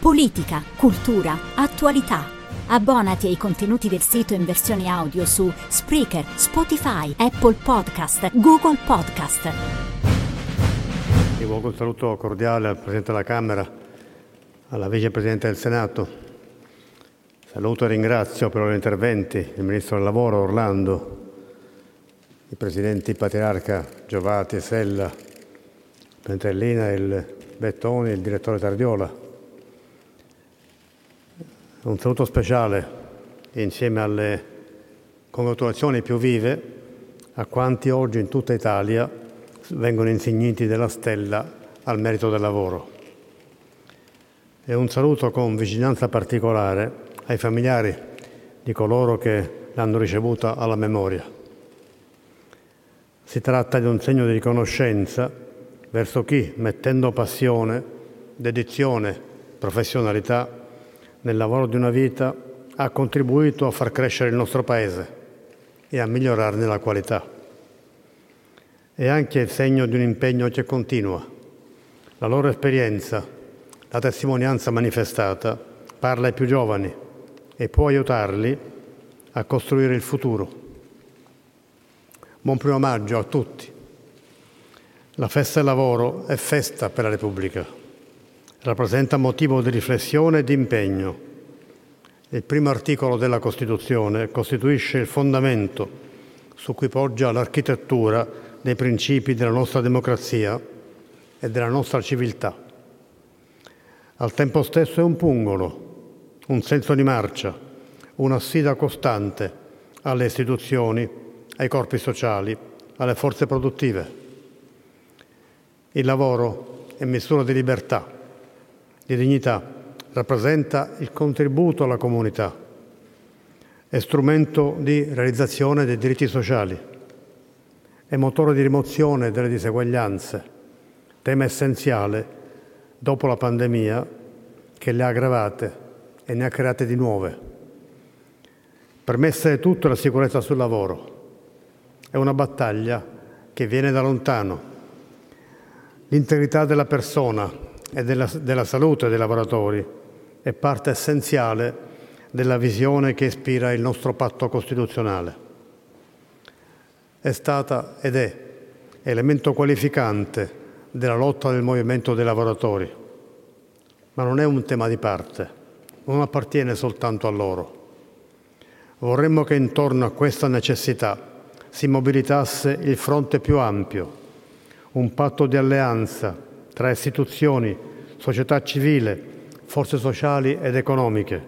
Politica, cultura, attualità. Abbonati ai contenuti del sito in versione audio su Spreaker, Spotify, Apple Podcast, Google Podcast. Rivolgo un saluto cordiale al Presidente della Camera, alla Vicepresidente del Senato. Saluto e ringrazio per i loro interventi il Ministro del Lavoro Orlando, i Presidenti Patriarca Giovati e Sella, Pentellina, il Bettoni, il Direttore Tardiola. Un saluto speciale insieme alle congratulazioni più vive a quanti oggi in tutta Italia vengono insigniti della stella al merito del lavoro. E un saluto con vicinanza particolare ai familiari di coloro che l'hanno ricevuta alla memoria. Si tratta di un segno di riconoscenza verso chi, mettendo passione, dedizione, professionalità nel lavoro di una vita, ha contribuito a far crescere il nostro Paese e a migliorarne la qualità. È anche il segno di un impegno che continua. La loro esperienza, la testimonianza manifestata, parla ai più giovani e può aiutarli a costruire il futuro. Buon primo maggio a tutti. La festa del lavoro è festa per la Repubblica. Rappresenta motivo di riflessione e di impegno. Il primo articolo della Costituzione costituisce il fondamento su cui poggia l'architettura dei principi della nostra democrazia e della nostra civiltà. Al tempo stesso è un pungolo, un senso di marcia, una sfida costante alle istituzioni, ai corpi sociali, alle forze produttive. Il lavoro è misura di libertà, di dignità, rappresenta il contributo alla comunità, è strumento di realizzazione dei diritti sociali, è motore di rimozione delle diseguaglianze, tema essenziale dopo la pandemia che le ha aggravate e ne ha create di nuove. Per me essere tutto la sicurezza sul lavoro. È una battaglia che viene da lontano. L'integrità della persona e della, della salute dei lavoratori è parte essenziale della visione che ispira il nostro patto costituzionale. È stata ed è elemento qualificante della lotta del movimento dei lavoratori, ma non è un tema di parte, non appartiene soltanto a loro. Vorremmo che intorno a questa necessità si mobilitasse il fronte più ampio, un patto di alleanza tra istituzioni, società civile, forze sociali ed economiche,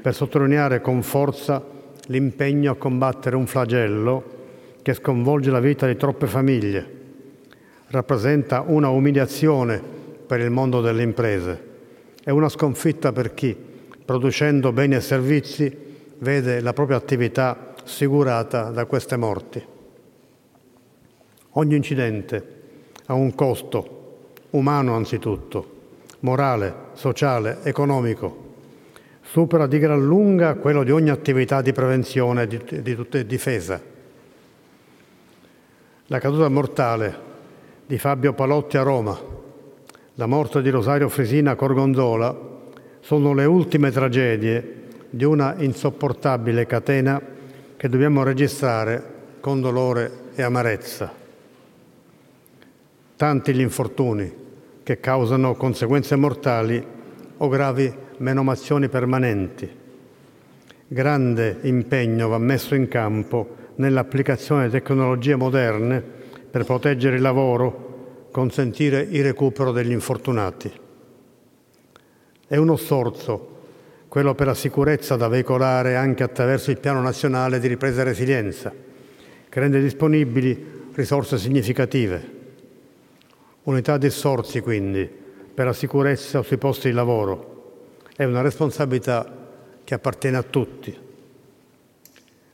per sottolineare con forza l'impegno a combattere un flagello che sconvolge la vita di troppe famiglie, rappresenta una umiliazione per il mondo delle imprese e una sconfitta per chi, producendo beni e servizi, vede la propria attività assicurata da queste morti. Ogni incidente ha un costo, umano anzitutto, morale, sociale, economico. Supera di gran lunga quello di ogni attività di prevenzione e di, di, di difesa. La caduta mortale di Fabio Palotti a Roma, la morte di Rosario Frisina a Corgonzola sono le ultime tragedie di una insopportabile catena che dobbiamo registrare con dolore e amarezza. tanti gli infortuni che causano conseguenze mortali o gravi menomazioni permanenti. Grande impegno va messo in campo nell'applicazione di tecnologie moderne per proteggere il lavoro, consentire il recupero degli infortunati. È uno sforzo quello per la sicurezza da veicolare anche attraverso il Piano nazionale di ripresa e resilienza, che rende disponibili risorse significative. Unità di sorsi, quindi, per la sicurezza sui posti di lavoro. È una responsabilità che appartiene a tutti.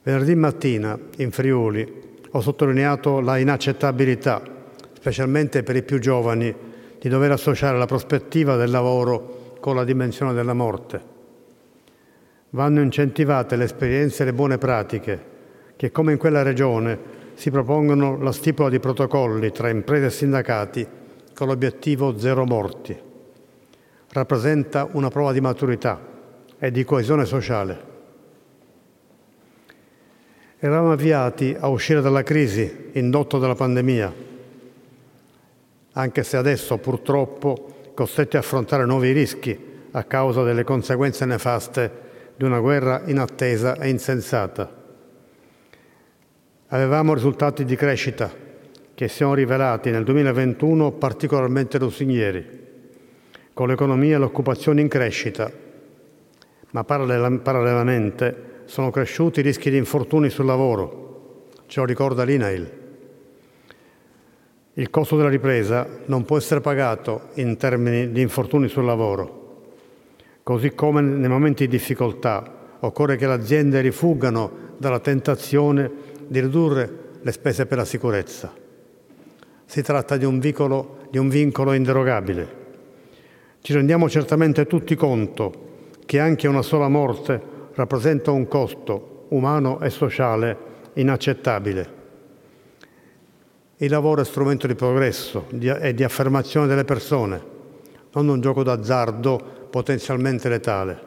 Venerdì mattina, in Friuli, ho sottolineato la inaccettabilità, specialmente per i più giovani, di dover associare la prospettiva del lavoro con la dimensione della morte. Vanno incentivate le esperienze e le buone pratiche che, come in quella regione, si propongono la stipula di protocolli tra imprese e sindacati con l'obiettivo zero morti. Rappresenta una prova di maturità e di coesione sociale. Eravamo avviati a uscire dalla crisi indotta dalla pandemia, anche se adesso purtroppo costretti a affrontare nuovi rischi a causa delle conseguenze nefaste di una guerra inattesa e insensata. Avevamo risultati di crescita che si sono rivelati nel 2021 particolarmente lusinghieri, con l'economia e l'occupazione in crescita, ma parallelamente sono cresciuti i rischi di infortuni sul lavoro, ce lo ricorda l'INAIL. Il costo della ripresa non può essere pagato in termini di infortuni sul lavoro, Così come nei momenti di difficoltà occorre che le aziende rifuggano dalla tentazione di ridurre le spese per la sicurezza. Si tratta di un, vicolo, di un vincolo inderogabile. Ci rendiamo certamente tutti conto che anche una sola morte rappresenta un costo umano e sociale inaccettabile. Il lavoro è strumento di progresso e di affermazione delle persone, non un gioco d'azzardo potenzialmente letale.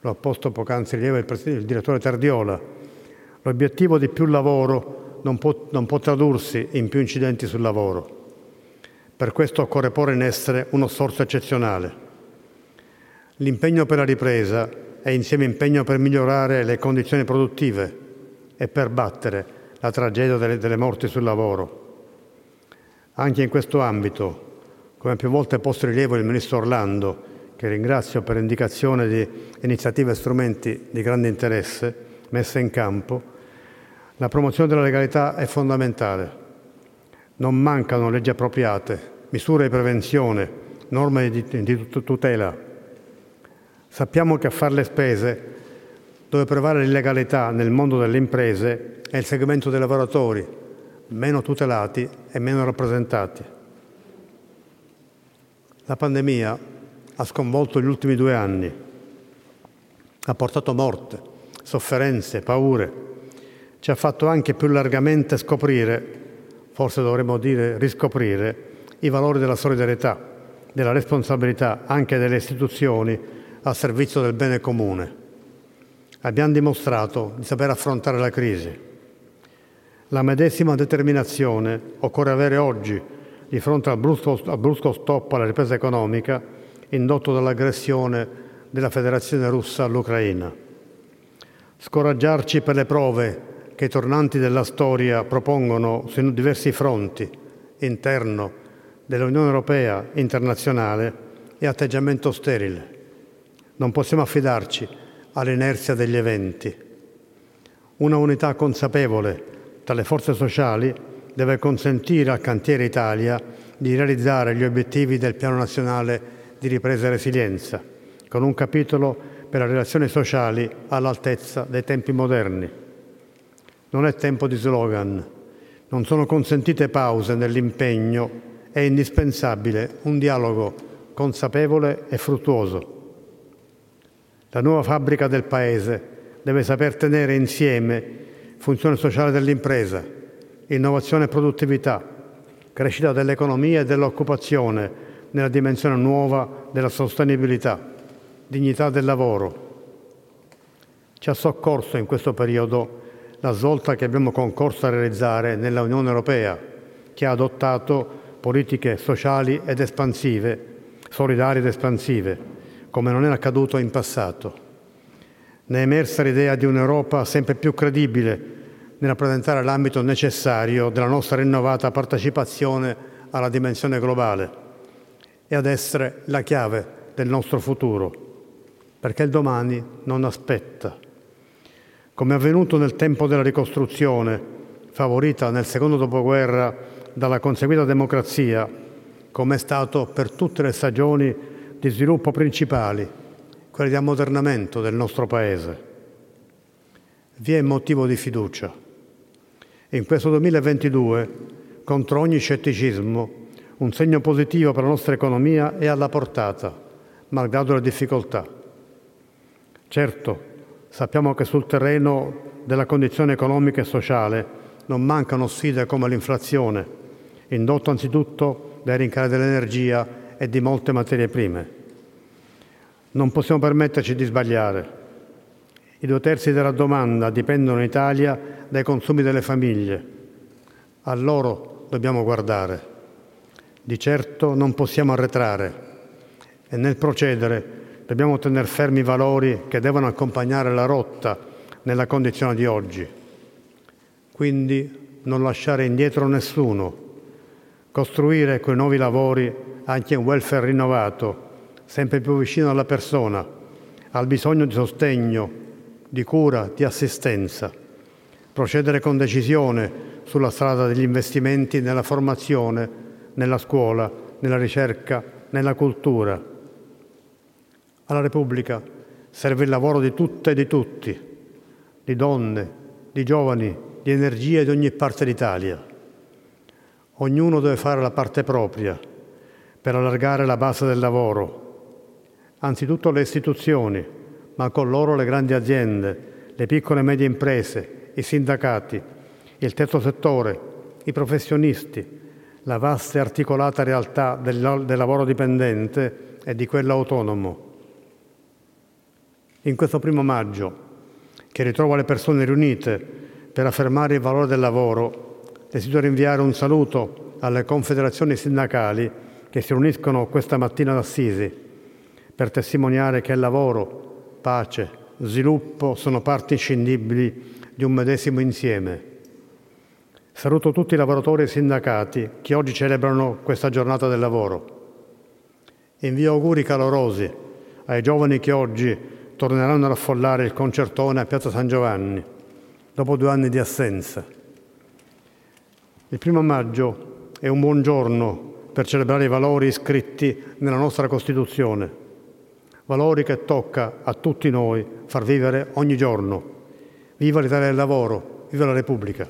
Lo ha posto poc'anzi rilievo il, il direttore Tardiola. L'obiettivo di più lavoro non può, non può tradursi in più incidenti sul lavoro. Per questo occorre porre in essere uno sforzo eccezionale. L'impegno per la ripresa è insieme impegno per migliorare le condizioni produttive e per battere la tragedia delle, delle morti sul lavoro. Anche in questo ambito, come più volte posto rilievo il Ministro Orlando, che ringrazio per l'indicazione di iniziative e strumenti di grande interesse messe in campo, la promozione della legalità è fondamentale. Non mancano leggi appropriate, misure di prevenzione, norme di, tutela. Sappiamo che a fare le spese, dove prevale l'illegalità nel mondo delle imprese, è il segmento dei lavoratori, meno tutelati e meno rappresentati. La pandemia ha sconvolto gli ultimi due anni, ha portato morte, sofferenze, paure, ci ha fatto anche più largamente scoprire, forse dovremmo dire riscoprire, i valori della solidarietà, della responsabilità anche delle istituzioni a servizio del bene comune. Abbiamo dimostrato di saper affrontare la crisi. La medesima determinazione occorre avere oggi di fronte al brusco, al brusco stop alla ripresa economica indotto dall'aggressione della Federazione russa all'Ucraina. Scoraggiarci per le prove che i tornanti della storia propongono su diversi fronti, interno, dell'Unione Europea, internazionale, è atteggiamento sterile. Non possiamo affidarci all'inerzia degli eventi. Una unità consapevole tra le forze sociali deve consentire al cantiere Italia di realizzare gli obiettivi del Piano nazionale di ripresa e resilienza, con un capitolo per le relazioni sociali all'altezza dei tempi moderni. Non è tempo di slogan, non sono consentite pause nell'impegno, è indispensabile un dialogo consapevole e fruttuoso. La nuova fabbrica del Paese deve saper tenere insieme funzione sociale dell'impresa, innovazione e produttività, crescita dell'economia e dell'occupazione, nella dimensione nuova della sostenibilità, dignità del lavoro. Ci ha soccorso in questo periodo la svolta che abbiamo concorso a realizzare nella Unione Europea, che ha adottato politiche sociali ed espansive, solidarie ed espansive, come non era accaduto in passato. Ne è emersa l'idea di un'Europa sempre più credibile nel rappresentare l'ambito necessario della nostra rinnovata partecipazione alla dimensione globale e ad essere la chiave del nostro futuro, perché il domani non aspetta. Come avvenuto nel tempo della ricostruzione, favorita nel secondo dopoguerra dalla conseguita democrazia, come è stato per tutte le stagioni di sviluppo principali, quelle di ammodernamento del nostro Paese. Vi è motivo di fiducia. In questo 2022, contro ogni scetticismo, un segno positivo per la nostra economia è alla portata, malgrado le difficoltà. Certo, sappiamo che sul terreno della condizione economica e sociale non mancano sfide come l'inflazione, indotta anzitutto dai rincari dell'energia e di molte materie prime. Non possiamo permetterci di sbagliare. I due terzi della domanda dipendono in Italia dai consumi delle famiglie. A loro dobbiamo guardare. Di certo non possiamo arretrare e nel procedere dobbiamo tenere fermi i valori che devono accompagnare la rotta nella condizione di oggi. Quindi non lasciare indietro nessuno, costruire con i nuovi lavori anche un welfare rinnovato, sempre più vicino alla persona, al bisogno di sostegno, di cura, di assistenza, procedere con decisione sulla strada degli investimenti nella formazione, nella scuola, nella ricerca, nella cultura. Alla Repubblica serve il lavoro di tutte e di tutti, di donne, di giovani, di energie di ogni parte d'Italia. Ognuno deve fare la parte propria per allargare la base del lavoro. Anzitutto le istituzioni, ma con loro le grandi aziende, le piccole e medie imprese, i sindacati, il terzo settore, i professionisti, la vasta e articolata realtà del, del lavoro dipendente e di quello autonomo. In questo primo maggio, che ritrova le persone riunite per affermare il valore del lavoro, desidero inviare un saluto alle confederazioni sindacali che si riuniscono questa mattina ad Assisi per testimoniare che il lavoro, pace, sviluppo sono parti inscindibili di un medesimo insieme. Saluto tutti i lavoratori e sindacati che oggi celebrano questa giornata del lavoro. Invio auguri calorosi ai giovani che oggi torneranno ad affollare il concertone a Piazza San Giovanni dopo due anni di assenza. Il primo maggio è un buon giorno per celebrare i valori iscritti nella nostra Costituzione, valori che tocca a tutti noi far vivere ogni giorno. Viva l'Italia del lavoro, viva la Repubblica.